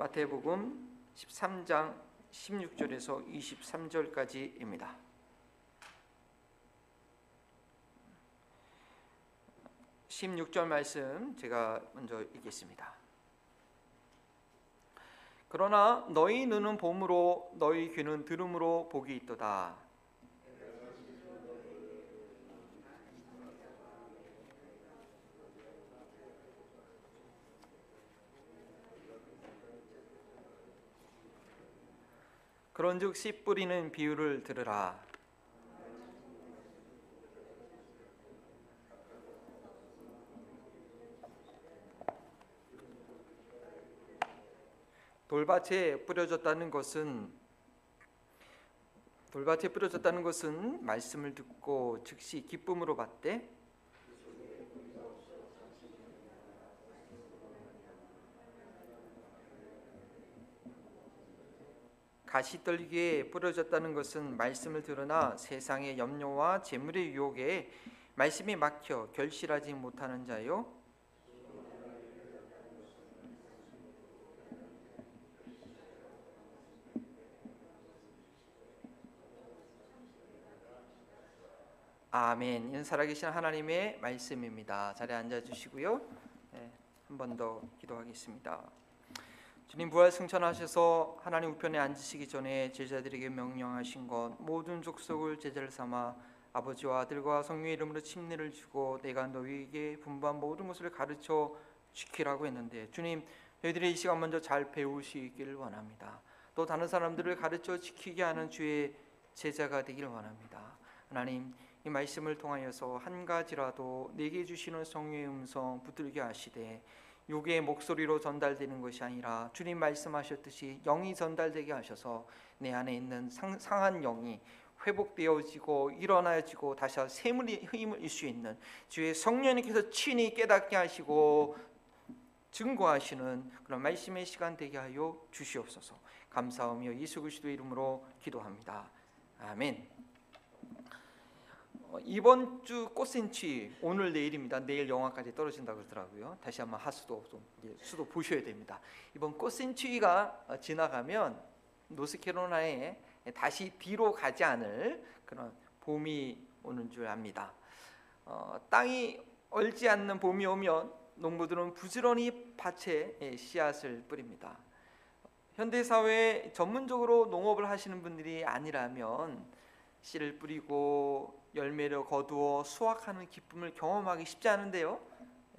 마태복음 13장 16절에서 23절까지입니다. 16절 말씀 제가 먼저 읽겠습니다. 그러나 너희 눈은 봄으로 너희 귀는 들음으로 복이 있도다. 그런즉 씨 뿌리는 비유를 들으라. 돌밭에 뿌려졌다는 것은 돌밭에 뿌려졌다는 것은 말씀을 듣고 즉시 기쁨으로 받되 가시떨기에 뿌려졌다는 것은 말씀을 들으나 세상의 염려와 재물의 유혹에 말씀이 막혀 결실하지 못하는 자요 아멘. 이는 살아계신 하나님의 말씀입니다. 자리에 앉아 주시고요. 네, 한번 더 기도하겠습니다. 주님 부활 승천하셔서 하나님 우편에 앉으시기 전에 제자들에게 명령하신 것 모든 족속을 제자를 삼아 아버지와 아들과 성령의 이름으로 침례를 주고 내가 너희에게 분부한 모든 것을 가르쳐 지키라고 했는데 주님 너희들이 이 시간 먼저 잘 배우시기를 원합니다. 또 다른 사람들을 가르쳐 지키게 하는 주의 제자가 되길 원합니다. 하나님 이 말씀을 통하여서 한 가지라도 내게 주시는 성령의 음성 붙들게 하시되 요게 목소리로 전달되는 것이 아니라 주님 말씀하셨듯이 영이 전달되게 하셔서 내 안에 있는 상, 상한 영이 회복되어지고 일어나지고 다시 샘물이 힘을 잃수 있는 주의 성령님께서 친히 깨닫게 하시고 증거하시는 그런 말씀의 시간 되게 하여 주시옵소서. 감사하며 예수 그리스도의 이름으로 기도합니다. 아멘. 어, 이번 주 꽃센치 오늘 내일입니다. 내일 영하까지 떨어진다 그러더라고요. 다시 한번 하수도 좀 수도 보셔야 됩니다. 이번 꽃센치가 어, 지나가면 노스캐롤라에 다시 뒤로 가지 않을 그런 봄이 오는 줄 압니다. 어, 땅이 얼지 않는 봄이 오면 농부들은 부지런히 밭에 씨앗을 뿌립니다. 현대 사회에 전문적으로 농업을 하시는 분들이 아니라면 씨를 뿌리고 열매를 거두어 수확하는 기쁨을 경험하기 쉽지 않은데요.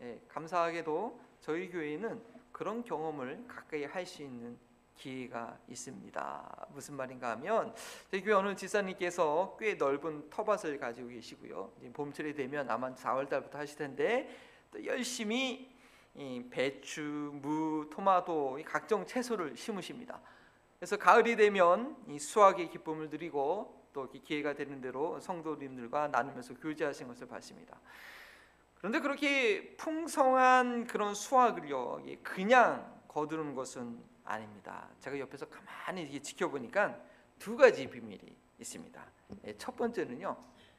예, 감사하게도 저희 교회는 그런 경험을 가까이 할 수 있는 기회가 있습니다. 무슨 말인가 하면 저희 교회 어느 지사님께서 꽤 넓은 터밭을 가지고 계시고요. 봄철이 되면 아마 4월 달부터 하실 텐데 또 열심히 배추, 무, 토마토 각종 채소를 심으십니다. 그래서 가을이 되면 수확의 기쁨을 누리고 또 기회가 되는 대로 성도님들과 나누면서 교제하신 것을 봤습니다. 그런데 그렇게 풍성한 그런 수확을요 그냥 거두는 것은 아닙니다. 제가 옆에서 가만히 지켜보니까 두 가지 비밀이 있습니다. 예, 첫 번째는요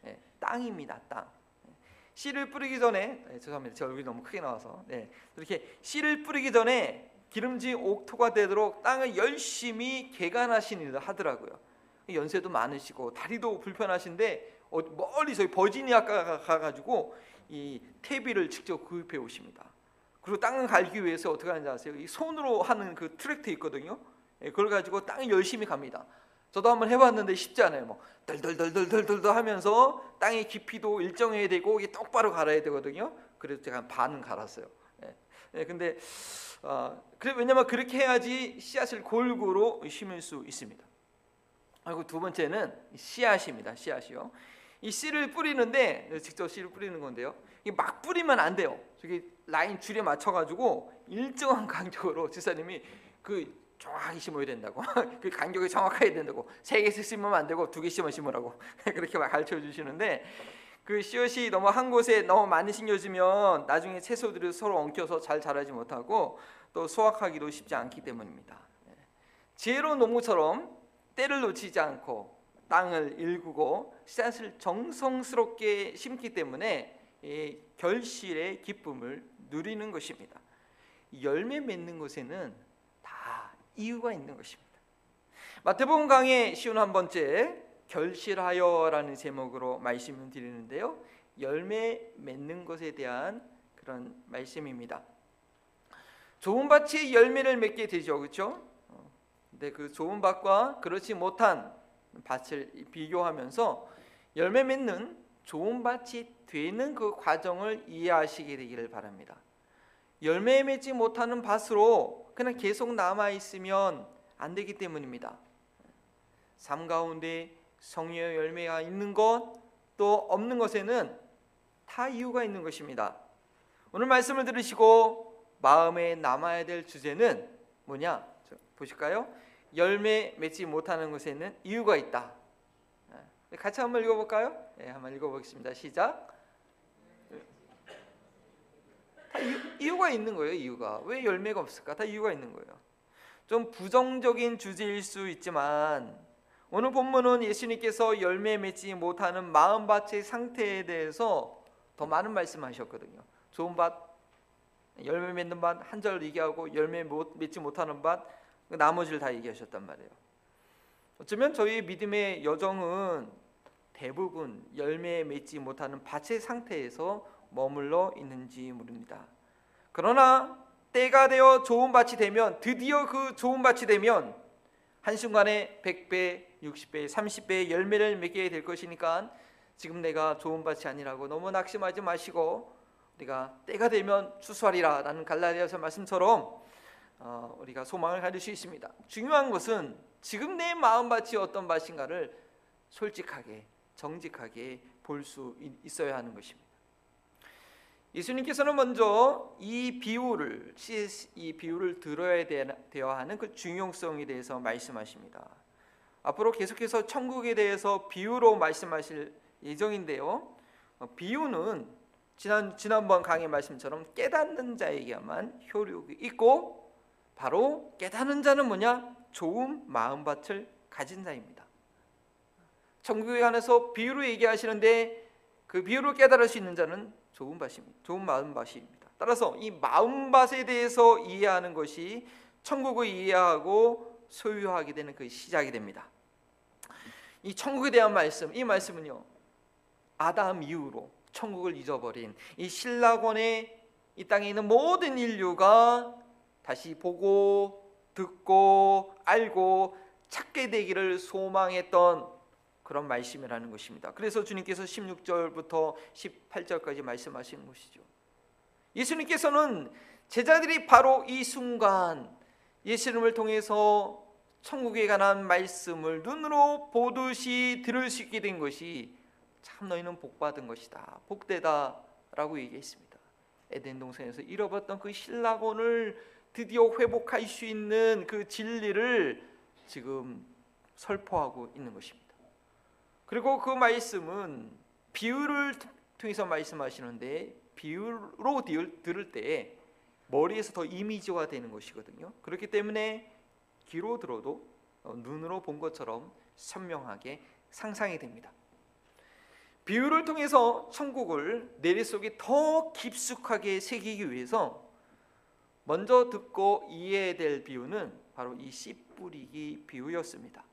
예, 땅입니다. 땅. 씨를 뿌리기 전에 네, 죄송합니다. 제 얼굴이 너무 크게 나와서 네, 이렇게 씨를 뿌리기 전에 기름진 옥토가 되도록 땅을 열심히 개간하신 일을 하더라고요. 연세도 많으시고 다리도 불편하신데 어, 멀리 저희 버지니아 가가지고 이 퇴비를 직접 구입해 오십니다. 그리고 땅을 갈기 위해서 어떻게 하는지 아세요? 이 손으로 하는 그 트랙터 있거든요. 예, 그걸 가지고 땅을 열심히 갑니다. 저도 한번 해봤는데 쉽지 않아요. 뭐 덜덜덜덜덜덜 하면서 땅의 깊이도 일정해야 되고 이게 똑바로 갈아야 되거든요. 그래서 제가 반은 갈았어요. 예. 예, 근데 어, 그래 왜냐면 그렇게 해야지 씨앗을 골고루 심을 수 있습니다. 그리고 두 번째는 씨앗입니다. 씨앗이요. 이 씨를 뿌리는데 직접 씨를 뿌리는 건데요. 막 뿌리면 안 돼요. 저기 라인 줄에 맞춰 가지고 일정한 간격으로 지사님이 그 정확하게 심어야 된다고. 그 간격이 정확해야 된다고. 세 개씩 심으면 안 되고 두 개씩만 심으라고. 그렇게 가르쳐 주시는데 그 씨앗이 너무 한 곳에 너무 많이 심겨지면 나중에 채소들이 서로 엉켜서 잘 자라지 못하고 또 수확하기도 쉽지 않기 때문입니다. 네. 지혜로운 농부처럼 때를 놓치지 않고 땅을 일구고 씨앗을 정성스럽게 심기 때문에 이 결실의 기쁨을 누리는 것입니다. 열매 맺는 것에는 다 이유가 있는 것입니다. 마태복음 강의 쉬운 한 번째 결실하여라는 제목으로 말씀을 드리는데요. 열매 맺는 것에 대한 그런 말씀입니다. 좋은 밭이 열매를 맺게 되죠, 그렇죠? 근데 그 좋은 밭과 그렇지 못한 밭을 비교하면서 열매 맺는 좋은 밭이 되는 그 과정을 이해하시게 되기를 바랍니다. 열매 맺지 못하는 밭으로 그냥 계속 남아 있으면 안 되기 때문입니다. 삶 가운데 성령의 열매가 있는 것 또 없는 것에는 다 이유가 있는 것입니다. 오늘 말씀을 들으시고 마음에 남아야 될 주제는 뭐냐? 보실까요? 열매 맺지 못하는 것에는 이유가 있다. 네, 같이 한번 읽어볼까요? 네, 한번 읽어보겠습니다. 시작. 다 이유, 가 있는 거예요. 이유가 왜 열매가 없을까? 다 이유가 있는 거예요. 좀 부정적인 주제일 수 있지만 오늘 본문은 예수님께서 열매 맺지 못하는 마음밭의 상태에 대해서 더 많은 말씀하셨거든요. 좋은 밭, 열매 맺는 밭 한 절 얘기하고 열매 못, 맺지 못하는 밭그 나머지를 다 얘기하셨단 말이에요. 어쩌면 저희 믿음의 여정은 대부분 열매 맺지 못하는 밭의 상태에서 머물러 있는지 모릅니다. 그러나 때가 되어 좋은 밭이 되면 드디어 그 좋은 밭이 되면 한순간에 100배, 60배, 30배의 열매를 맺게 될 것이니까 지금 내가 좋은 밭이 아니라고 너무 낙심하지 마시고 우리가 때가 되면 추수하리라라는 갈라디아서 말씀처럼 어, 우리가 소망을 가질 수 있습니다. 중요한 것은 지금 내 마음밭이 어떤 밭인가를 솔직하게 정직하게 볼 수 있어야 하는 것입니다. 예수님께서는 먼저 이 비유를 이 비유를 들어야 되어야 하는 그 중요성에 대해서 말씀하십니다. 앞으로 계속해서 천국에 대해서 비유로 말씀하실 예정인데요. 어, 비유는 지난 지난번 강의 말씀처럼 깨닫는 자에게만 효력이 있고 바로 깨닫는 자는 뭐냐? 좋은 마음밭을 가진 자입니다. 천국에 관해서 비유로 얘기하시는데 그 비유를 깨달을 수 있는 자는 좋은 밭입니다. 좋은 마음밭입니다. 따라서 이 마음밭에 대해서 이해하는 것이 천국을 이해하고 소유하게 되는 그 시작이 됩니다. 이 천국에 대한 말씀, 이 말씀은요. 아담 이후로 천국을 잊어버린 이 신라권의 이 땅에 있는 모든 인류가 다시 보고 듣고 알고 찾게 되기를 소망했던 그런 말씀이라는 것입니다. 그래서 주님께서 16절부터 18절까지 말씀하시는 것이죠. 예수님께서는 제자들이 바로 이 순간 예수님을 통해서 천국에 관한 말씀을 눈으로 보듯이 들을 수 있게 된 것이 참 너희는 복 받은 것이다. 복되다라고 얘기했습니다. 에덴 동산에서 잃어버렸던 그 신라곤을 드디어 회복할 수 있는 그 진리를 지금 설포하고 있는 것입니다. 그리고 그 말씀은 비유를 통해서 말씀하시는데 비유로 들을 때 머리에서 더 이미지화 되는 것이거든요. 그렇기 때문에 귀로 들어도 어, 눈으로 본 것처럼 선명하게 상상이 됩니다. 비유를 통해서 천국을 내리 속에 더 깊숙하게 새기기 위해서 먼저 듣고 이해해야 될 비유는 바로 이 씨 뿌리기 비유였습니다.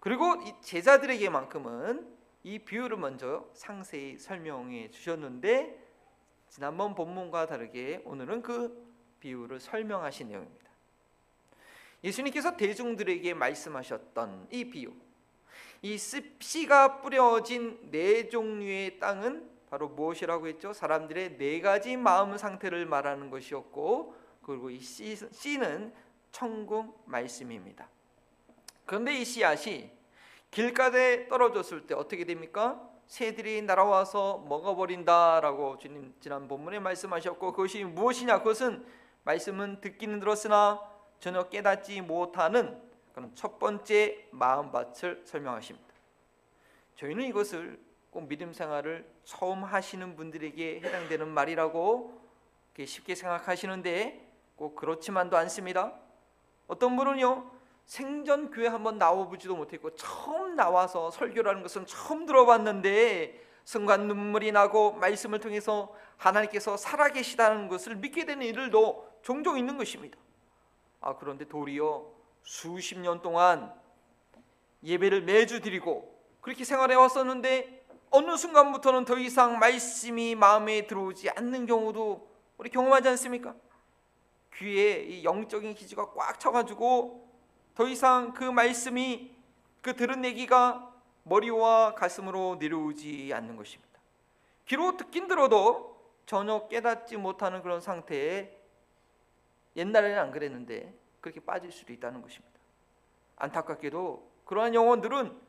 그리고 이 제자들에게만큼은 이 비유를 먼저 상세히 설명해 주셨는데 지난번 본문과 다르게 오늘은 그 비유를 설명하신 내용입니다. 예수님께서 대중들에게 말씀하셨던 이 비유, 이 씨가 뿌려진 네 종류의 땅은 바로 무엇이라고 했죠? 사람들의 네 가지 마음 상태를 말하는 것이었고, 그리고 이 씨는 천국 말씀입니다. 그런데 이 씨앗이 길가에 떨어졌을 때 어떻게 됩니까? 새들이 날아와서 먹어버린다라고 주님 지난 본문에 말씀하셨고 그것이 무엇이냐? 그것은 말씀은 듣기는 들었으나 전혀 깨닫지 못하는 그런 첫 번째 마음밭을 설명하십니다. 저희는 이것을 꼭 믿음 생활을 처음 하시는 분들에게 해당되는 말이라고 쉽게 생각하시는데 꼭 그렇지만도 않습니다. 어떤 분은요 생전 교회 한번 나와보지도 못했고 처음 나와서 설교라는 것은 처음 들어봤는데 순간 눈물이 나고 말씀을 통해서 하나님께서 살아계시다는 것을 믿게 되는 일들도 종종 있는 것입니다. 아 그런데 도리어 수십 년 동안 예배를 매주 드리고 그렇게 생활해 왔었는데 어느 순간부터는 더 이상 말씀이 마음에 들어오지 않는 경우도 우리 경험하지 않습니까? 귀에 이 영적인 기지가 꽉 차가지고 더 이상 그 말씀이 그 들은 얘기가 머리와 가슴으로 내려오지 않는 것입니다. 비록 듣긴 들어도 전혀 깨닫지 못하는 그런 상태에 옛날에는 안 그랬는데 그렇게 빠질 수도 있다는 것입니다. 안타깝게도 그러한 영혼들은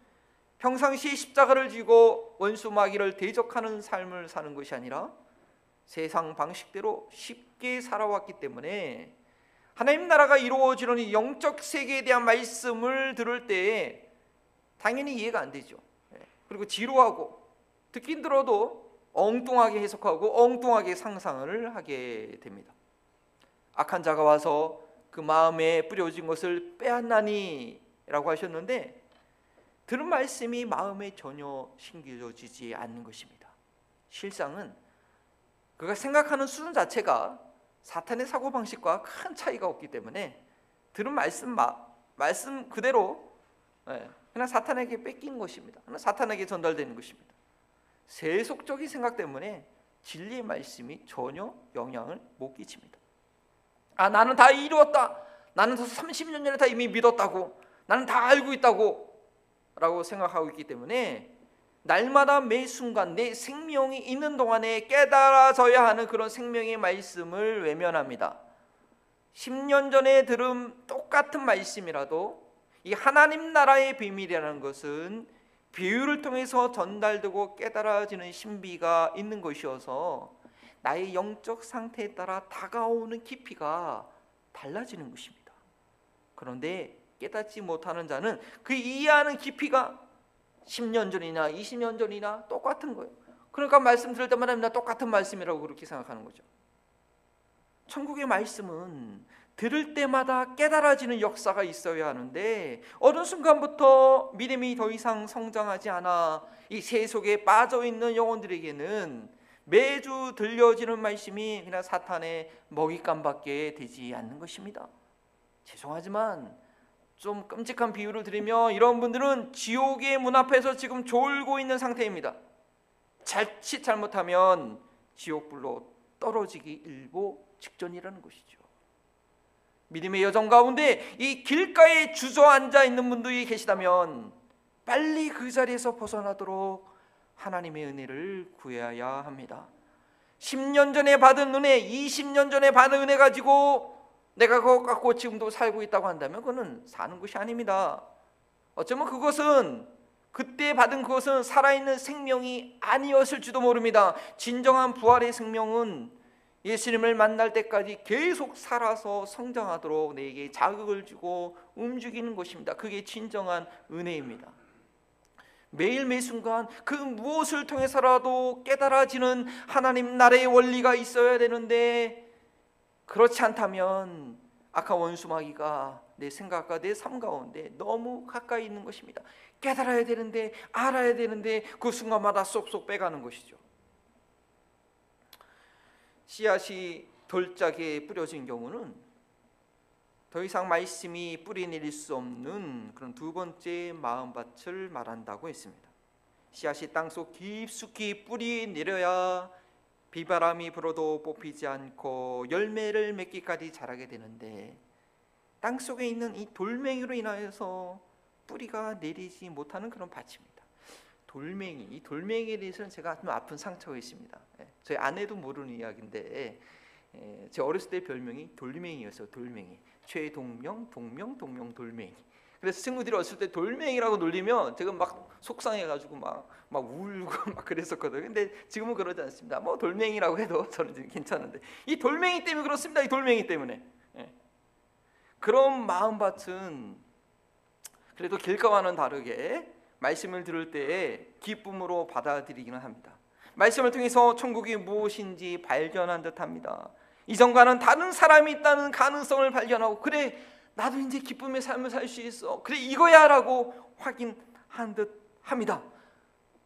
평상시 십자가를 지고 원수 마귀를 대적하는 삶을 사는 것이 아니라 세상 방식대로 쉽게 살아왔기 때문에 하나님 나라가 이루어지는 이 영적 세계에 대한 말씀을 들을 때 당연히 이해가 안 되죠. 예. 그리고 지루하고 듣긴 들어도 엉뚱하게 해석하고 엉뚱하게 상상을 하게 됩니다. 악한 자가 와서 그 마음에 뿌려진 것을 빼앗나니라고 하셨는데 들은 말씀이 마음에 전혀 심겨지지 않는 것입니다. 실상은 그가 생각하는 수준 자체가 사탄의 사고 방식과 큰 차이가 없기 때문에 들은 말씀 마, 말씀 그대로 예, 그냥 사탄에게 뺏긴 것입니다. 그냥 사탄에게 전달되는 것입니다. 세속적인 생각 때문에 진리의 말씀이 전혀 영향을 못 끼칩니다. 아 나는 다 이루었다. 나는 30년 전에 다 이미 믿었다고. 나는 다 알고 있다고. 라고 생각하고 있기 때문에 날마다 매 순간 내 생명이 있는 동안에 깨달아져야 하는 그런 생명의 말씀을 외면합니다. 10년 전에 들은 똑같은 말씀이라도 이 하나님 나라의 비밀이라는 것은 비유를 통해서 전달되고 깨달아지는 신비가 있는 것이어서 나의 영적 상태에 따라 다가오는 깊이가 달라지는 것입니다. 그런데 깨닫지 못하는 자는 그 이해하는 깊이가 10년 전이나 20년 전이나 똑같은 거예요. 그러니까 말씀 들을 때마다 나 똑같은 말씀이라고 그렇게 생각하는 거죠. 천국의 말씀은 들을 때마다 깨달아지는 역사가 있어야 하는데 어느 순간부터 믿음이 더 이상 성장하지 않아 이 세속에 빠져 있는 영혼들에게는 매주 들려지는 말씀이 그냥 사탄의 먹잇감밖에 되지 않는 것입니다. 죄송하지만 좀 끔찍한 비유를 드리면 이런 분들은 지옥의 문 앞에서 지금 졸고 있는 상태입니다. 자칫 잘못하면 지옥불로 떨어지기 일보 직전이라는 것이죠. 믿음의 여정 가운데 이 길가에 주저앉아 있는 분들이 계시다면 빨리 그 자리에서 벗어나도록 하나님의 은혜를 구해야 합니다. 10년 전에 받은 은혜, 20년 전에 받은 은혜 가지고 내가 그것 갖고 지금도 살고 있다고 한다면 그거는 사는 것이 아닙니다. 어쩌면 그것은 그때 받은 그것은 살아있는 생명이 아니었을지도 모릅니다. 진정한 부활의 생명은 예수님을 만날 때까지 계속 살아서 성장하도록 내게 자극을 주고 움직이는 것입니다. 그게 진정한 은혜입니다. 매일 매 순간 그 무엇을 통해서라도 깨달아지는 하나님 나라의 원리가 있어야 되는데 그렇지 않다면 아까 원수마귀가 내 생각과 내 삶 가운데 너무 가까이 있는 것입니다. 깨달아야 되는데 알아야 되는데 그 순간마다 쏙쏙 빼가는 것이죠. 씨앗이 돌짝에 뿌려진 경우는 더 이상 말씀이 뿌리 내릴 수 없는 그런 두 번째 마음밭을 말한다고 했습니다. 씨앗이 땅속 깊숙이 뿌리 내려야 비바람이 불어도 뽑히지 않고 열매를 맺기까지 자라게 되는데 땅 속에 있는 이 돌멩이로 인하여서 뿌리가 내리지 못하는 그런 밭입니다. 돌멩이, 이 돌멩이에 대해서는 제가 좀 아픈 상처가 있습니다. 예, 저희 아내도 모르는 이야기인데 예, 제 어렸을 때 별명이 돌멩이였어요. 돌멩이. 최동명, 동명, 동명, 돌멩이. 그래서 친구들이 어렸을 때 돌멩이라고 놀리면 제가 막 속상해가지고 막, 막 울고 막 그랬었거든요. 근데 지금은 그러지 않습니다. 뭐 돌멩이라고 해도 저는 괜찮은데 이 돌멩이 때문에 그렇습니다. 이 돌멩이 때문에. 예. 그런 마음밭은 그래도 길가와는 다르게 말씀을 들을 때에 기쁨으로 받아들이기는 합니다. 말씀을 통해서 천국이 무엇인지 발견한 듯합니다. 이전과는 다른 사람이 있다는 가능성을 발견하고 그래 나도 이제 기쁨의 삶을 살 수 있어. 그래 이거야라고 확인한 듯 합니다.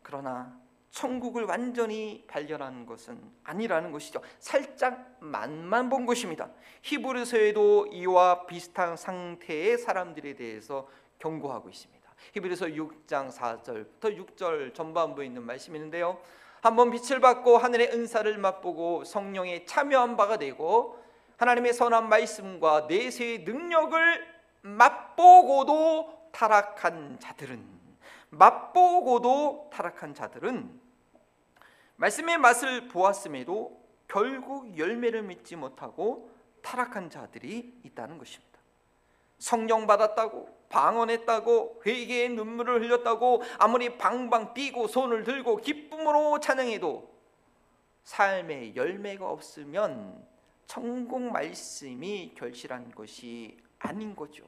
그러나 천국을 완전히 발견한 것은 아니라는 것이죠. 살짝 맛만 본 것입니다. 히브리서에도 이와 비슷한 상태의 사람들에 대해서 경고하고 있습니다. 히브리서 6장 4절부터 6절 전반부에 있는 말씀이 있는데요. 한번 빛을 받고 하늘의 은사를 맛보고 성령에 참여한 바가 되고 하나님의 선한 말씀과 내세의 능력을 맛보고도 타락한 자들은 맛보고도 타락한 자들은 말씀의 맛을 보았음에도 결국 열매를 맺지 못하고 타락한 자들이 있다는 것입니다. 성령 받았다고 방언했다고 회개의 눈물을 흘렸다고 아무리 방방 뛰고 손을 들고 기쁨으로 찬양해도 삶의 열매가 없으면 천국 말씀이 결실한 것이 아닌 거죠.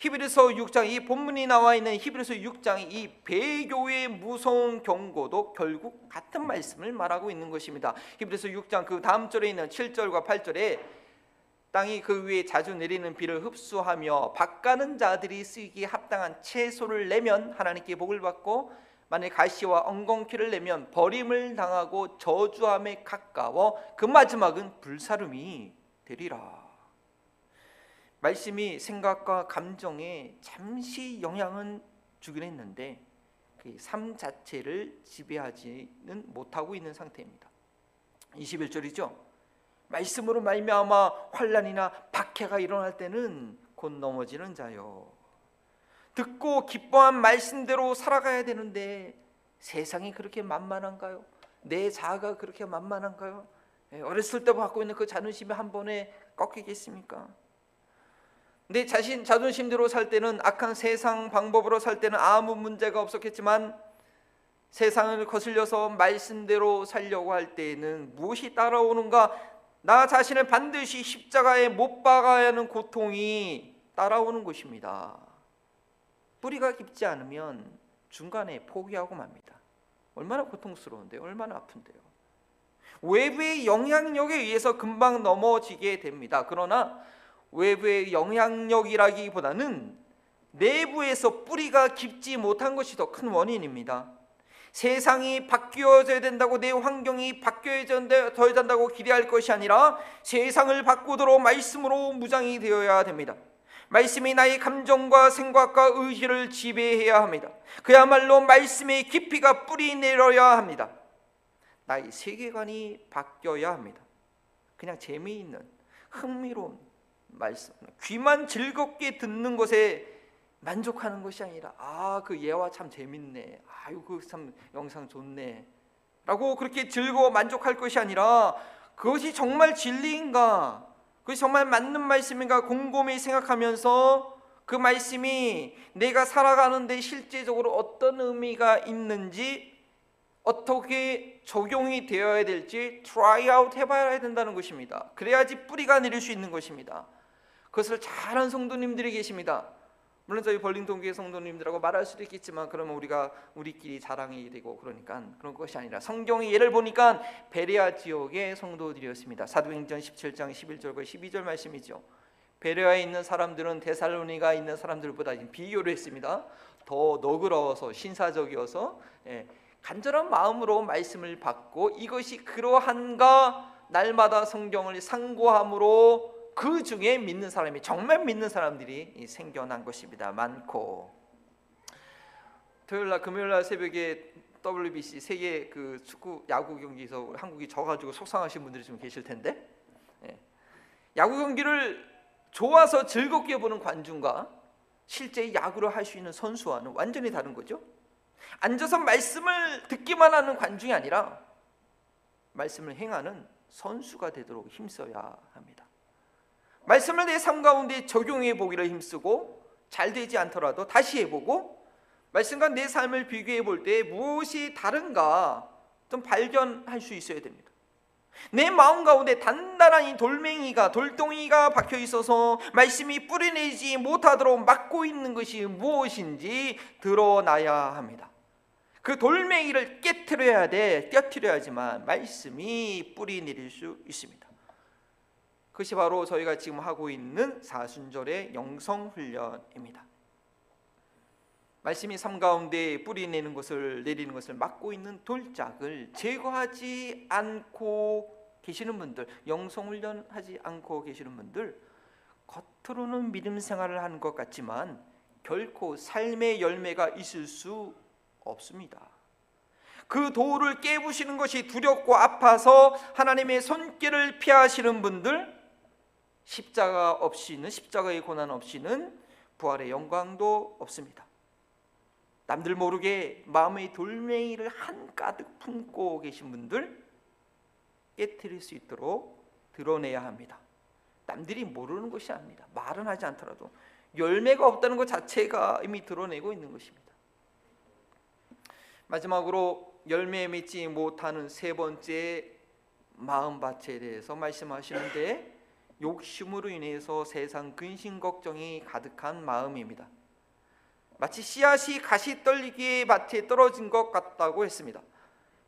히브리서 6장 이 본문이 나와 있는 히브리서 6장 이 배교의 무서운 경고도 결국 같은 말씀을 말하고 있는 것입니다. 히브리서 6장 그 다음 절에 있는 7절과 8절에 땅이 그 위에 자주 내리는 비를 흡수하며 밭가는 자들이 쓰기에 합당한 채소를 내면 하나님께 복을 받고 만일 가시와 엉겅퀴를 내면 버림을 당하고 저주함에 가까워 그 마지막은 불사름이 되리라. 말씀이 생각과 감정에 잠시 영향은 주긴 했는데 그 삶 자체를 지배하지는 못하고 있는 상태입니다. 21절이죠. 말씀으로 말미암아 환란이나 박해가 일어날 때는 곧 넘어지는 자요. 듣고 기뻐한 말씀대로 살아가야 되는데 세상이 그렇게 만만한가요? 내 자아가 그렇게 만만한가요? 예, 어렸을 때 갖고 있는 그 자존심이 한 번에 꺾이겠습니까? 내 자신 자존심대로 살 때는 악한 세상 방법으로 살 때는 아무 문제가 없었겠지만 세상을 거슬려서 말씀대로 살려고 할 때에는 무엇이 따라오는가? 나 자신을 반드시 십자가에 못 박아야 하는 고통이 따라오는 것입니다. 뿌리가 깊지 않으면 중간에 포기하고 맙니다. 얼마나 고통스러운데요? 얼마나 아픈데요? 외부의 영향력에 의해서 금방 넘어지게 됩니다. 그러나 외부의 영향력이라기보다는 내부에서 뿌리가 깊지 못한 것이 더 큰 원인입니다. 세상이 바뀌어져야 된다고 내 환경이 바뀌어져야 된다고 기대할 것이 아니라 세상을 바꾸도록 말씀으로 무장이 되어야 됩니다. 말씀이 나의 감정과 생각과 의지를 지배해야 합니다. 그야말로 말씀의 깊이가 뿌리 내려야 합니다. 나의 세계관이 바뀌어야 합니다. 그냥 재미있는 흥미로운 말씀, 귀만 즐겁게 듣는 것에 만족하는 것이 아니라 아 그 예화 참 재밌네, 아유 그참 영상 좋네, 라고 그렇게 즐거워 만족할 것이 아니라 그것이 정말 진리인가, 그것이 정말 맞는 말씀인가 곰곰이 생각하면서 그 말씀이 내가 살아가는데 실제적으로 어떤 의미가 있는지 어떻게 적용이 되어야 될지 try out 해봐야 된다는 것입니다. 그래야지 뿌리가 내릴 수 있는 것입니다. 그것을 잘한 성도님들이 계십니다. 물론 저희 벌링동 교회 성도님들하고 말할 수도 있겠지만 그러면 우리가 우리끼리 자랑이 되고 그러니까 그런 것이 아니라 성경의 예를 보니까 베레아 지역의 성도들이었습니다. 사도행전 17장 11절과 12절 말씀이죠. 베레아에 있는 사람들은 데살로니가 있는 사람들보다 비교를 했습니다. 더 너그러워서 신사적이어서 예, 간절한 마음으로 말씀을 받고 이것이 그러한가 날마다 성경을 상고함으로 그 중에 믿는 사람이 정말 믿는 사람들이 생겨난 것입니다. 많고 토요일 날 금요일 날 새벽에 WBC 세계 그 축구 야구 경기에서 한국이 져가지고 속상하신 분들이 좀 계실 텐데 예. 야구 경기를 좋아서 즐겁게 보는 관중과 실제 야구를 할 수 있는 선수와는 완전히 다른 거죠. 앉아서 말씀을 듣기만 하는 관중이 아니라 말씀을 행하는 선수가 되도록 힘써야 합니다. 말씀을 내 삶 가운데 적용해 보기를 힘쓰고 잘 되지 않더라도 다시 해보고 말씀과 내 삶을 비교해 볼 때 무엇이 다른가 좀 발견할 수 있어야 됩니다. 내 마음 가운데 단단한 이 돌멩이가 돌덩이가 박혀 있어서 말씀이 뿌리내지 못하도록 막고 있는 것이 무엇인지 드러나야 합니다. 그 돌멩이를 깨뜨려야 돼, 떼뜨려야지만 말씀이 뿌리 내릴 수 있습니다. 그것이 바로 저희가 지금 하고 있는 사순절의 영성 훈련입니다. 말씀이 삶 가운데 뿌리 내는 것을 내리는 것을 막고 있는 돌짝을 제거하지 않고 계시는 분들, 영성 훈련하지 않고 계시는 분들 겉으로는 믿음 생활을 하는 것 같지만 결코 삶의 열매가 있을 수 없습니다. 그 도를 깨부시는 것이 두렵고 아파서 하나님의 손길을 피하시는 분들 십자가 없이는 십자가의 고난 없이는 부활의 영광도 없습니다. 남들 모르게 마음의 돌멩이를 한가득 품고 계신 분들 깨뜨릴 수 있도록 드러내야 합니다. 남들이 모르는 것이 아닙니다. 말은 하지 않더라도 열매가 없다는 것 자체가 이미 드러내고 있는 것입니다. 마지막으로 열매 맺지 못하는 세 번째 마음밭에 대해서 말씀하시는데 욕심으로 인해서 세상 근심 걱정이 가득한 마음입니다. 마치 씨앗이 가시 떨기에 밭에 떨어진 것 같다고 했습니다.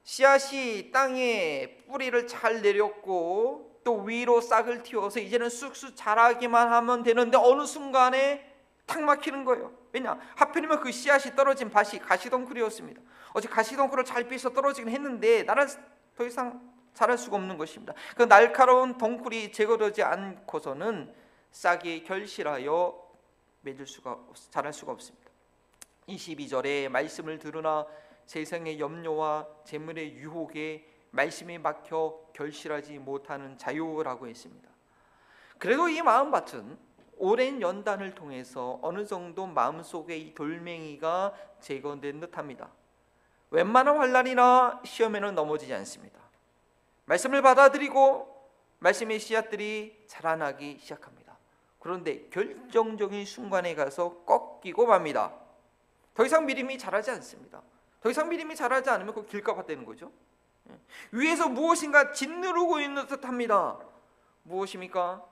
씨앗이 땅에 뿌리를 잘 내렸고 또 위로 싹을 틔워서 이제는 쑥쑥 자라기만 하면 되는데 어느 순간에 탁 막히는 거예요. 왜냐? 하필이면 그 씨앗이 떨어진 밭이 가시덩굴이었습니다. 어제 가시덩굴을 잘 삐서 떨어지긴 했는데 나는 더 이상 자랄 수가 없는 것입니다. 그 날카로운 덩굴이 제거되지 않고서는 싹이 결실하여 맺을 수가 자랄 수가 없습니다. 22절에 말씀을 들으나 세상의 염려와 재물의 유혹에 말씀이 막혀 결실하지 못하는 자유라고 했습니다. 그래도 이 마음밭은 오랜 연단을 통해서 어느 정도 마음속에 이 돌멩이가 제거된 듯합니다. 웬만한 환란이나 시험에는 넘어지지 않습니다. 말씀을 받아들이고 말씀의 씨앗들이 자라나기 시작합니다. 그런데 결정적인 순간에 가서 꺾이고 맙니다. 더 이상 믿음이 자라지 않습니다. 더 이상 믿음이 자라지 않으면 그 길가가 되는 거죠. 예. 위에서 무엇인가 짓누르고 있는 듯합니다. 무엇입니까?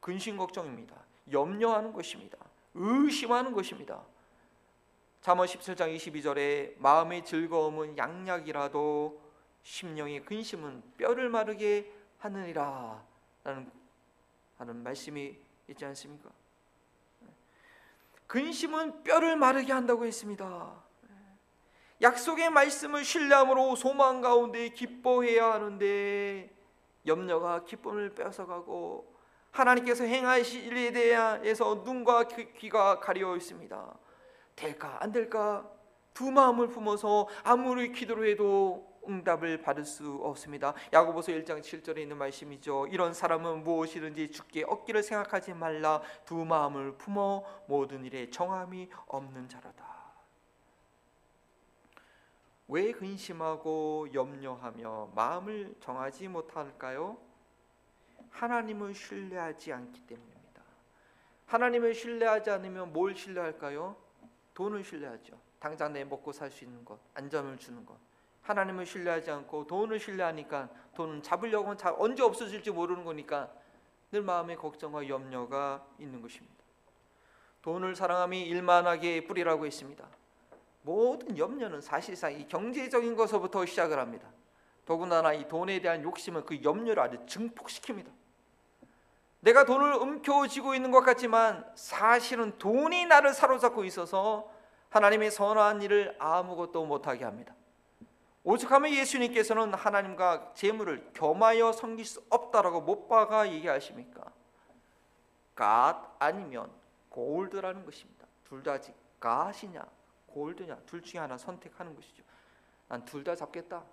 근심 걱정입니다. 염려하는 것입니다. 의심하는 것입니다. 잠언 17장 22절에 마음의 즐거움은 양약이라도 심령의 근심은 뼈를 마르게 하느니라 라는 하는 말씀이 있지 않습니까? 근심은 뼈를 마르게 한다고 했습니다. 약속의 말씀을 신뢰함으로 소망 가운데 기뻐해야 하는데 염려가 기쁨을 뺏어가고 하나님께서 행하실 일에 대해서 눈과 귀가 가려 있습니다. 될까 안 될까 두 마음을 품어서 아무리 기도를 해도 응답을 받을 수 없습니다. 야고보서 1장 7절에 있는 말씀이죠. 이런 사람은 무엇이든지 죽게 얻기를 생각하지 말라. 두 마음을 품어 모든 일에 정함이 없는 자라다. 왜 근심하고 염려하며 마음을 정하지 못할까요? 하나님을 신뢰하지 않기 때문입니다. 하나님을 신뢰하지 않으면 뭘 신뢰할까요? 돈을 신뢰하죠. 당장 내 먹고 살 수 있는 것, 안전을 주는 것. 하나님을 신뢰하지 않고 돈을 신뢰하니까 돈은 잡으려고 하면 언제 없어질지 모르는 거니까 늘 마음에 걱정과 염려가 있는 것입니다. 돈을 사랑함이 일만하게 뿌리라고 했습니다. 모든 염려는 사실상 이 경제적인 것부터 시작을 합니다. 더군다나 이 돈에 대한 욕심은 그 염려를 아주 증폭시킵니다. 내가 돈을 움켜쥐고 있는 것 같지만 사실은 돈이 나를 사로잡고 있어서 하나님의 선한 일을 아무것도 못하게 합니다. 오죽하면 예수님께서는 하나님과 재물을 겸하여 섬길 수 없다라고 못 박아 얘기하십니까? God 아니면 골드라는 것입니다. 둘 다지 God이냐 골드냐 둘 중에 하나 선택하는 것이죠. 난 둘 다 잡겠다.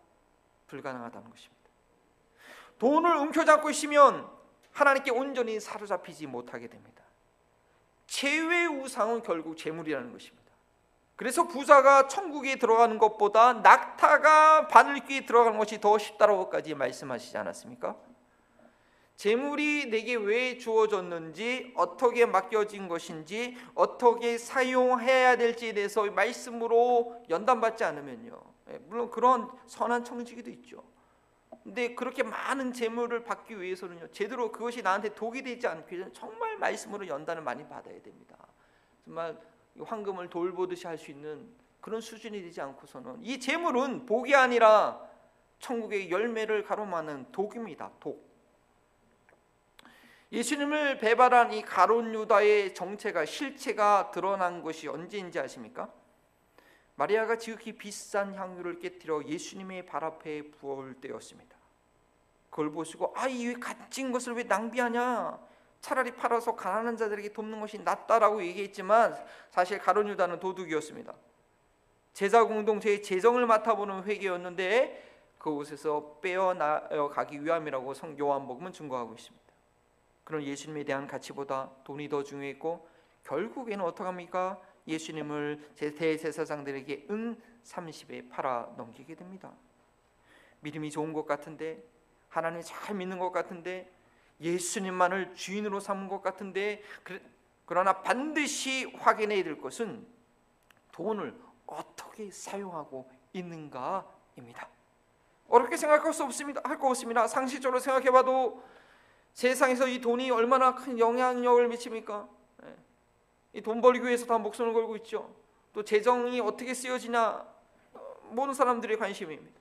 불가능하다는 것입니다. 돈을 움켜잡고 있으면 하나님께 온전히 사로잡히지 못하게 됩니다. 최후의 우상은 결국 재물이라는 것입니다. 그래서 부자가 천국에 들어가는 것보다 낙타가 바늘귀에 들어가는 것이 더 쉽다라고까지 말씀하시지 않았습니까? 재물이 내게 왜 주어졌는지 어떻게 맡겨진 것인지 어떻게 사용해야 될지에 대해서 말씀으로 연단받지 않으면요. 예, 물론 그런 선한 청지기도 있죠. 근데 그렇게 많은 재물을 받기 위해서는요 제대로 그것이 나한테 독이 되지 않기 위해서 정말 말씀으로 연단을 많이 받아야 됩니다. 정말 황금을 돌보듯이 할 수 있는 그런 수준이 되지 않고서는 이 재물은 복이 아니라 천국의 열매를 가로막는 독입니다. 독. 예수님을 배반한 이 가론 유다의 정체가 실체가 드러난 것이 언제인지 아십니까? 마리아가 지극히 비싼 향유를 깨뜨려 예수님의 발 앞에 부을 때였습니다. 그걸 보시고 아이 값진 것을 왜 낭비하냐? 차라리 팔아서 가난한 자들에게 돕는 것이 낫다라고 얘기했지만 사실 가론 유다는 도둑이었습니다. 제자 공동체의 재정을 맡아보는 회계였는데 그곳에서 빼어 가기 위함이라고 성 요한복음은 증거하고 있습니다. 그런 예수님에 대한 가치보다 돈이 더 중요했고 결국에는 어떡합니까? 예수님을 제 대제사장들에게 은 30에 팔아 넘기게 됩니다. 믿음이 좋은 것 같은데 하나님 잘 믿는 것 같은데 예수님만을 주인으로 삼은 것 같은데 그러나 반드시 확인해야 될 것은 돈을 어떻게 사용하고 있는가입니다. 어렵게 생각할 수 없습니다. 할 거 없습니다. 상식적으로 생각해봐도 세상에서 이 돈이 얼마나 큰 영향력을 미칩니까? 예. 이돈 벌기 위해서 다 목숨을 걸고 있죠. 또 재정이 어떻게 쓰여지냐 모든 사람들의 관심입니다.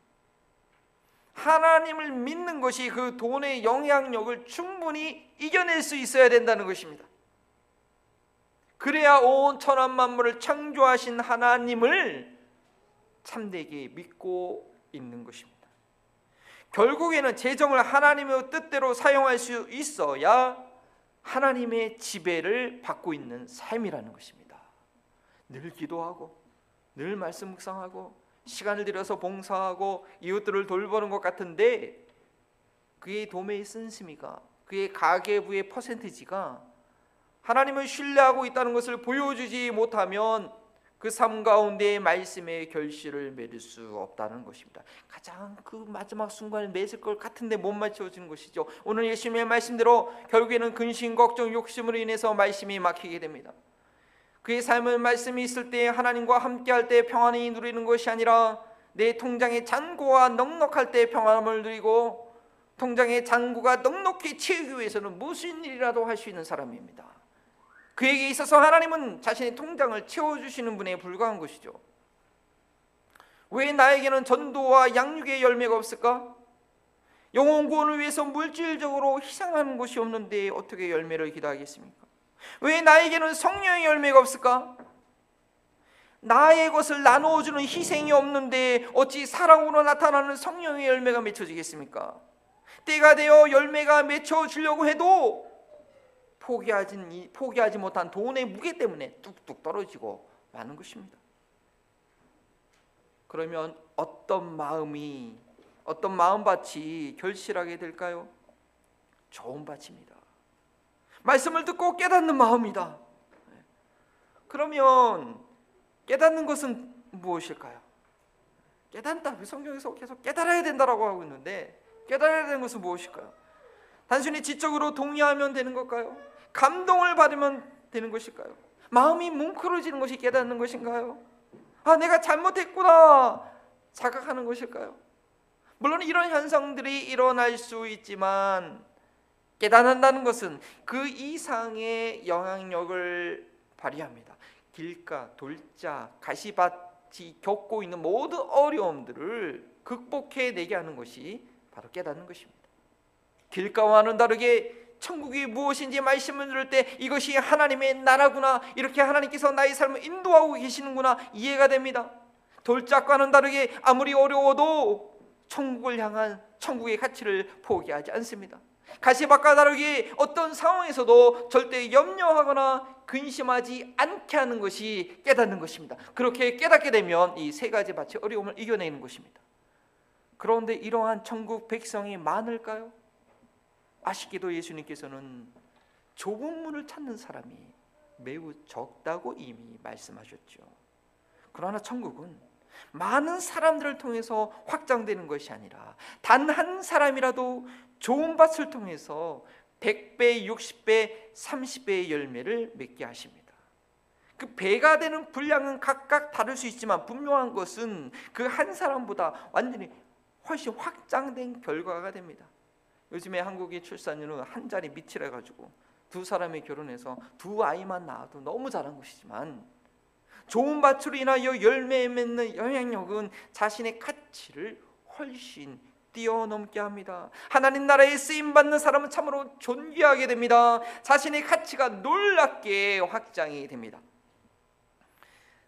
하나님을 믿는 것이 그 돈의 영향력을 충분히 이겨낼 수 있어야 된다는 것입니다. 그래야 온 천한 만물을 창조하신 하나님을 참되게 믿고 있는 것입니다. 결국에는 재정을 하나님의 뜻대로 사용할 수 있어야 하나님의 지배를 받고 있는 삶이라는 것입니다. 늘 기도하고 늘 말씀 묵상하고 시간을 들여서 봉사하고 이웃들을 돌보는 것 같은데 그의 도매의 쓴심이가 그의 가계부의 퍼센티지가 하나님을 신뢰하고 있다는 것을 보여주지 못하면 그 삶 가운데 말씀의 결실을 맺을 수 없다는 것입니다. 가장 그 마지막 순간을 맺을 것 같은데 못 맞춰지는 것이죠. 오늘 예수님의 말씀대로 결국에는 근심, 걱정, 욕심으로 인해서 말씀이 막히게 됩니다. 그의 삶은 말씀이 있을 때 하나님과 함께할 때 평안이 누리는 것이 아니라 내 통장의 잔고가 넉넉할 때 평안을 누리고 통장의 잔고가 넉넉히 채우기 위해서는 무슨 일이라도 할 수 있는 사람입니다. 그에게 있어서 하나님은 자신의 통장을 채워주시는 분에 불과한 것이죠. 왜 나에게는 전도와 양육의 열매가 없을까? 영혼 구원을 위해서 물질적으로 희생하는 것이 없는데 어떻게 열매를 기대하겠습니까? 왜 나에게는 성령의 열매가 없을까? 나의 것을 나누어주는 희생이 없는데 어찌 사랑으로 나타나는 성령의 열매가 맺혀지겠습니까? 때가 되어 열매가 맺혀주려고 해도 포기하지, 포기하지 못한 돈의 무게 때문에 뚝뚝 떨어지고 마는 것입니다. 그러면 어떤 마음이 어떤 마음밭이 결실하게 될까요? 좋은 밭입니다. 말씀을 듣고 깨닫는 마음이다. 그러면 깨닫는 것은 무엇일까요? 깨닫다. 성경에서 계속 깨달아야 된다라고 하고 있는데 깨달아야 되는 것은 무엇일까요? 단순히 지적으로 동의하면 되는 걸까요? 감동을 받으면 되는 것일까요? 마음이 뭉클어지는 것이 깨닫는 것인가요? 아, 내가 잘못했구나 자각하는 것일까요? 물론 이런 현상들이 일어날 수 있지만 깨닫는다는 것은 그 이상의 영향력을 발휘합니다. 길가, 돌자, 가시밭이 겪고 있는 모든 어려움들을 극복해 내게 하는 것이 바로 깨닫는 것입니다. 길가와는 다르게 천국이 무엇인지 말씀을 들을 때 이것이 하나님의 나라구나 이렇게 하나님께서 나의 삶을 인도하고 계시는구나 이해가 됩니다. 돌짝과는 다르게 아무리 어려워도 천국을 향한 천국의 가치를 포기하지 않습니다. 가시밭과 다르게 어떤 상황에서도 절대 염려하거나 근심하지 않게 하는 것이 깨닫는 것입니다. 그렇게 깨닫게 되면 이 세 가지 밭의 어려움을 이겨내는 것입니다. 그런데 이러한 천국 백성이 많을까요? 아쉽게도 예수님께서는 좁은 문을 찾는 사람이 매우 적다고 이미 말씀하셨죠. 그러나 천국은 많은 사람들을 통해서 확장되는 것이 아니라 단 한 사람이라도 좋은 밭을 통해서 100배, 60배, 30배의 열매를 맺게 하십니다. 그 배가 되는 분량은 각각 다를 수 있지만 분명한 것은 그 한 사람보다 완전히 훨씬 확장된 결과가 됩니다. 요즘에 한국의 출산율은 한 자리 밑이라 가지고 두 사람이 결혼해서 두 아이만 낳아도 너무 잘한 것이지만 좋은 밭으로 인하여 열매 맺는 영향력은 자신의 가치를 훨씬 뛰어넘게 합니다. 하나님 나라에 쓰임 받는 사람은 참으로 존귀하게 됩니다. 자신의 가치가 놀랍게 확장이 됩니다.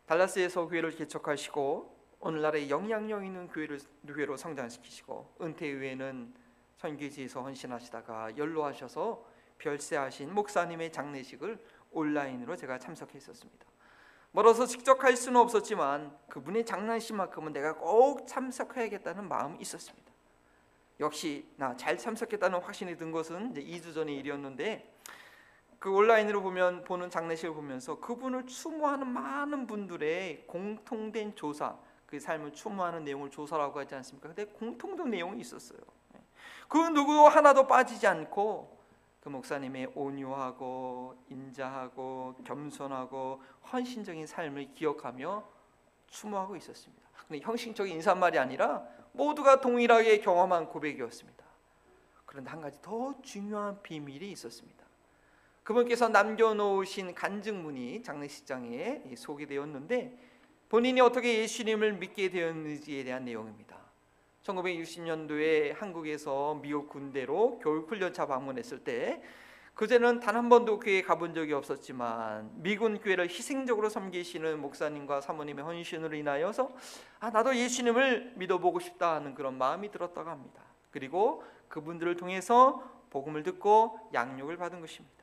달라스에서 교회를 개척하시고 오늘날의 영향력 있는 교회를 교회로 성장시키시고 은퇴 후에는 선교지에서 헌신하시다가 연로하셔서 별세하신 목사님의 장례식을 온라인으로 제가 참석했었습니다. 멀어서 직접 갈 수는 없었지만 그분의 장난식만큼은 내가 꼭 참석해야겠다는 마음이 있었습니다. 역시 나 잘 참석했다는 확신이 든 것은 이제 2주 전의 일이었는데 그 온라인으로 보면 보는 장례식을 보면서 그분을 추모하는 많은 분들의 공통된 조사, 그 삶을 추모하는 내용을 조사라고 하지 않습니까? 근데 공통된 내용이 있었어요. 그 누구 하나도 빠지지 않고 그 목사님의 온유하고 인자하고 겸손하고 헌신적인 삶을 기억하며 추모하고 있었습니다. 근데 형식적인 인사말이 아니라 모두가 동일하게 경험한 고백이었습니다. 그런데 한 가지 더 중요한 비밀이 있었습니다. 그분께서 남겨놓으신 간증문이 장례식장에 소개되었는데 본인이 어떻게 예수님을 믿게 되었는지에 대한 내용입니다. 1960년도에 한국에서 미국 군대로 교육훈련차 방문했을 때 그제는 단 한 번도 교회 가본 적이 없었지만 미군 교회를 희생적으로 섬기시는 목사님과 사모님의 헌신으로 인하여서 아 나도 예수님을 믿어보고 싶다 하는 그런 마음이 들었다고 합니다. 그리고 그분들을 통해서 복음을 듣고 양육을 받은 것입니다.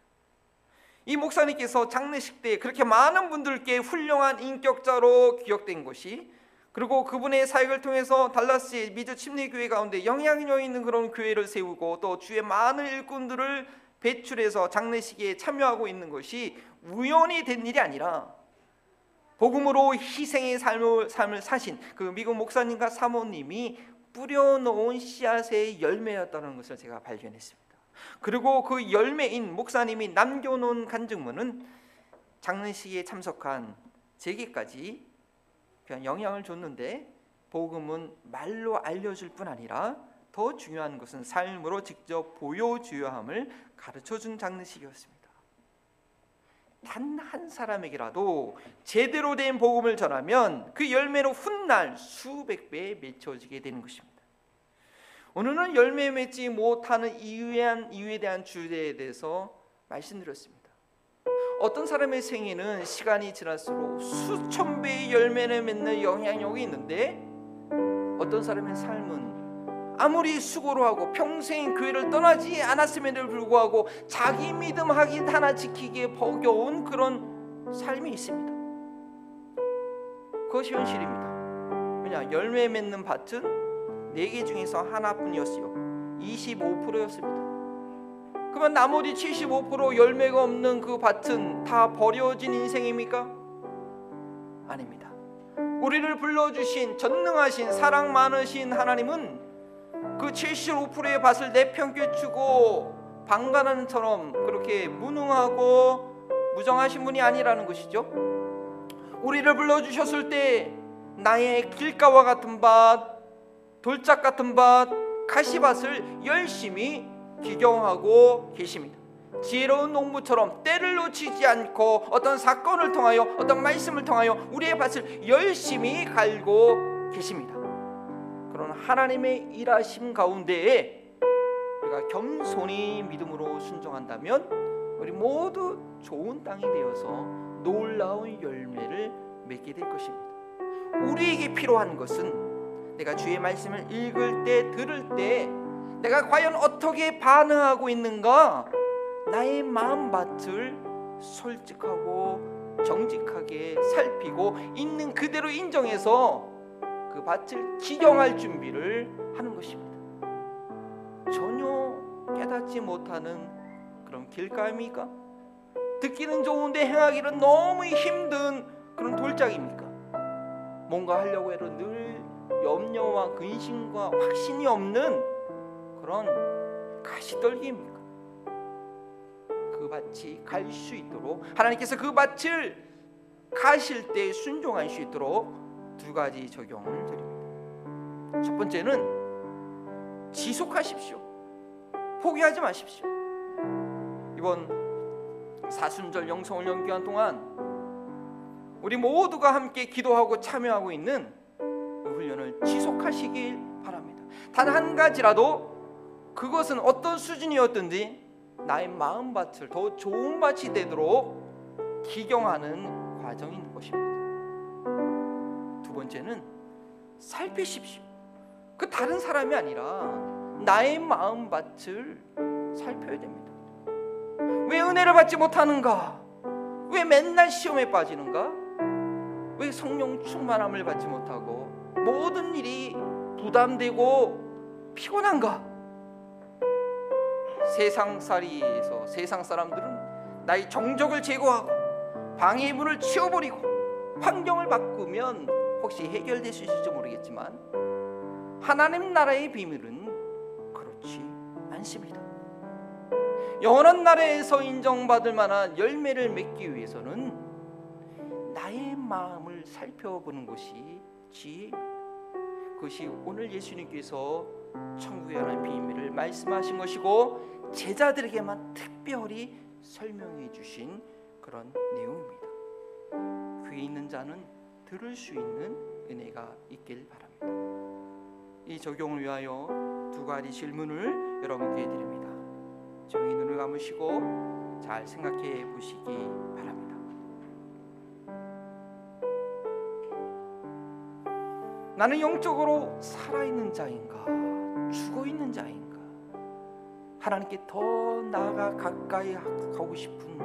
이 목사님께서 장례식 때 그렇게 많은 분들께 훌륭한 인격자로 기억된 것이 그리고 그분의 사역을 통해서 달라스의 미주 침례교회 가운데 영향력 있는 그런 교회를 세우고 또 주의 많은 일꾼들을 배출해서 장례식에 참여하고 있는 것이 우연히 된 일이 아니라 복음으로 희생의 삶을, 삶을 사신 그 미국 목사님과 사모님이 뿌려놓은 씨앗의 열매였다는 것을 제가 발견했습니다. 그리고 그 열매인 목사님이 남겨놓은 간증문은 장례식에 참석한 제게까지 그냥 영향을 줬는데 복음은 말로 알려줄 뿐 아니라 더 중요한 것은 삶으로 직접 보여주어야 함을 가르쳐 준 장례식이었습니다. 단 한 사람에게라도 제대로 된 복음을 전하면 그 열매로 훗날 수백 배 맺혀지게 되는 것입니다. 오늘은 열매 맺지 못하는 이유에 대한 주제에 대해서 말씀드렸습니다. 어떤 사람의 생애는 시간이 지날수록 수천 배의 열매를 맺는 영향력이 있는데 어떤 사람의 삶은 아무리 수고를 하고 평생 교회를 떠나지 않았음에도 불구하고 자기 믿음 하긴 하나 지키기에 버겨운 그런 삶이 있습니다. 그것이 현실입니다. 왜냐 열매 맺는 밭은 네 개 중에서 하나뿐이었어요. 25%였습니다. 그러면 나머지 75% 열매가 없는 그 밭은 다 버려진 인생입니까? 아닙니다. 우리를 불러주신 전능하신 사랑 많으신 하나님은 그 75%의 밭을 내팽개치고 방관하는 처럼 그렇게 무능하고 무정하신 분이 아니라는 것이죠. 우리를 불러 주셨을 때 나의 길가와 같은 밭, 돌짝 같은 밭, 가시밭을 열심히 기경하고 계십니다. 지혜로운 농부처럼 때를 놓치지 않고 어떤 사건을 통하여 어떤 말씀을 통하여 우리의 밭을 열심히 갈고 계십니다. 하나님의 일하심 가운데에 우리가 겸손히 믿음으로 순종한다면 우리 모두 좋은 땅이 되어서 놀라운 열매를 맺게 될 것입니다. 우리에게 필요한 것은 내가 주의 말씀을 읽을 때 들을 때 내가 과연 어떻게 반응하고 있는가? 나의 마음밭을 솔직하고 정직하게 살피고 있는 그대로 인정해서 그 밭을 기경할 준비를 하는 것입니다. 전혀 깨닫지 못하는 그런 길감입니까? 듣기는 좋은데 행하기는 너무 힘든 그런 돌짝입니까? 뭔가 하려고 해도 늘 염려와 근심과 확신이 없는 그런 가시떨기입니까? 그 밭이 갈 수 있도록 하나님께서 그 밭을 가실 때 순종할 수 있도록 두 가지 적용을. 첫 번째는 지속하십시오. 포기하지 마십시오. 이번 사순절 영성을 연기한 동안 우리 모두가 함께 기도하고 참여하고 있는 그 훈련을 지속하시길 바랍니다. 단 한 가지라도 그것은 어떤 수준이었든지 나의 마음밭을 더 좋은 밭이 되도록 기경하는 과정인 것입니다. 두 번째는 살피십시오. 그 다른 사람이 아니라 나의 마음밭을 살펴야 됩니다. 왜 은혜를 받지 못하는가? 왜 맨날 시험에 빠지는가? 왜 성령 충만함을 받지 못하고 모든 일이 부담되고 피곤한가? 세상살이에서 세상 사람들은 나의 정적을 제거하고 방해의 문을 치워버리고 환경을 바꾸면 혹시 해결될 수 있을지 모르겠지만 하나님 나라의 비밀은 그렇지 않습니다. 영원한 나라에서 인정받을 만한 열매를 맺기 위해서는 나의 마음을 살펴보는 것이 지 그것이 오늘 예수님께서 천국에 관한 비밀을 말씀하신 것이고 제자들에게만 특별히 설명해 주신 그런 내용입니다. 귀에 있는 자는 들을 수 있는 은혜가 있길 바랍니다. 이 적용을 위하여 두 가지 질문을 여러분께 드립니다. 조용히 눈을 감으시고 잘 생각해 보시기 바랍니다. 나는 영적으로 살아있는 자인가 죽어 있는 자인가 하나님께 더 나아가 가까이 가고 싶은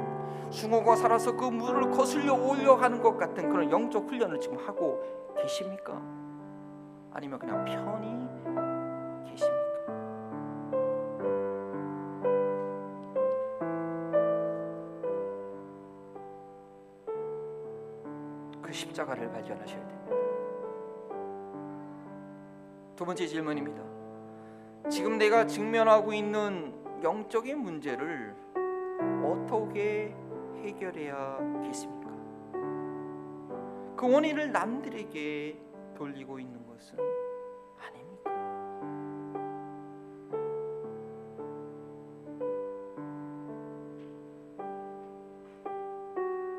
숭어가 살아서 그 물을 거슬려 올려 가는 것 같은 그런 영적 훈련을 지금 하고 계십니까? 아니면 그냥 편히 계십니까? 그 십자가를 발견하셔야 됩니다. 두 번째 질문입니다. 지금 내가 직면하고 있는 영적인 문제를 어떻게 해결해야겠습니까? 그 원인을 남들에게 돌리고 있는 것은 아닙니까?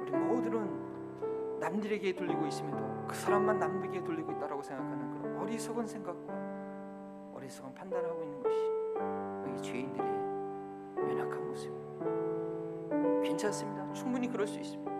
우리 모두는 남들에게 돌리고 있음에도 그 사람만 남에게 돌리고 있다라고 생각하는 그런 어리석은 생각과 어리석은 판단하고 있는 것이 우리 죄인들의 연약한 모습입니다. 괜찮습니다. 충분히 그럴 수 있습니다.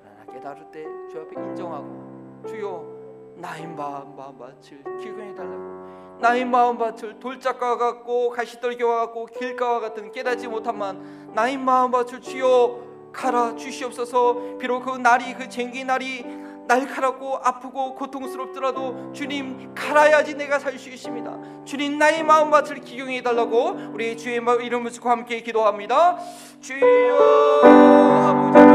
그러나 깨달을 때 주 앞에 인정하고 주여 나의 마음 마음 밭을 기근해 달라고 나의 마음 밭을 돌짝과 같고 가시떨기와 같고 길가와 같은 깨닫지 못한만 나의 마음 밭을 주여 갈아 주시옵소서 비록 그 날이 그 쟁기 날이 날카롭고 아프고 고통스럽더라도 주님 갈아야지 내가 살 수 있습니다. 주님 나의 마음 밭을 기경해 달라고 우리 주의 이름을 쓰고 함께 기도합니다. 주여 아버지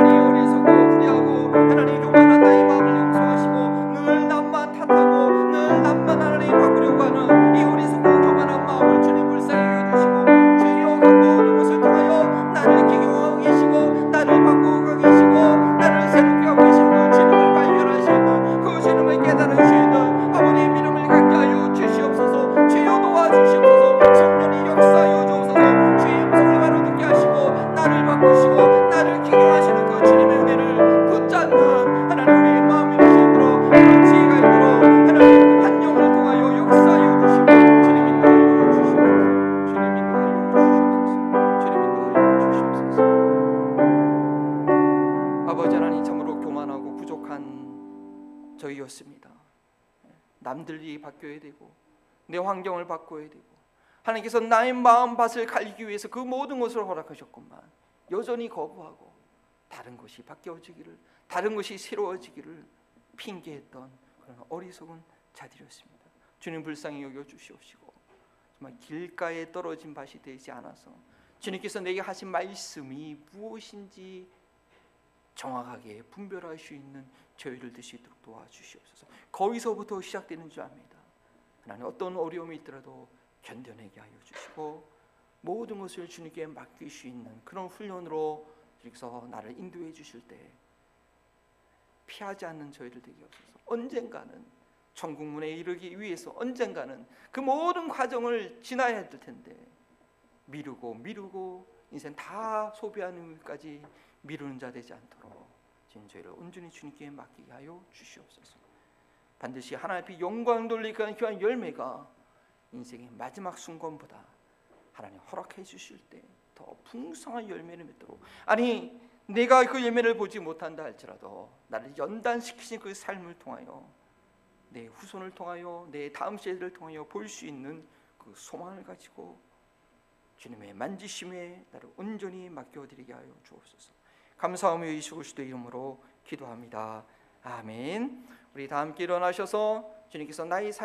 하나님께서 나의 마음밭을 갈기 위해서 그 모든 것을 허락하셨건만 여전히 거부하고 다른 것이 바뀌어지기를 다른 것이 새로워지기를 핑계했던 그런 어리석은 자들이었습니다. 주님 불쌍히 여겨 주시옵시고 정말 길가에 떨어진 밭이 되지 않아서 주님께서 내게 하신 말씀이 무엇인지 정확하게 분별할 수 있는 저희를 드시도록 도와주시옵소서. 거기서부터 시작되는 줄 압니다. 하나님 어떤 어려움이 있더라도 견뎌내게 하여 주시고 모든 것을 주님께 맡길 수 있는 그런 훈련으로 주께서 나를 인도해 주실 때 피하지 않는 저희를 되게 하소서. 언젠가는 천국문에 이르기 위해서 언젠가는 그 모든 과정을 지나야 될 텐데 미루고 미루고 인생 다 소비하는 것까지 미루는 자 되지 않도록 진 저희를 온전히 주님께 맡기게 하여 주시옵소서. 반드시 하나님 앞에 영광 돌리기 귀한 열매가 인생의 마지막 순간보다 하나님 허락해 주실 때 더 풍성한 열매를 맺도록 아니 내가 그 열매를 보지 못한다 할지라도 나를 연단시키신 그 삶을 통하여 내 후손을 통하여 내 다음 세대를 통하여 볼 수 있는 그 소망을 가지고 주님의 만지심에 나를 온전히 맡겨드리게 하여 주옵소서. 감사하며 예수 그리스도의 이름으로 기도합니다. 아멘. 우리 다 함께 일어나셔서 주님께서 나의 삶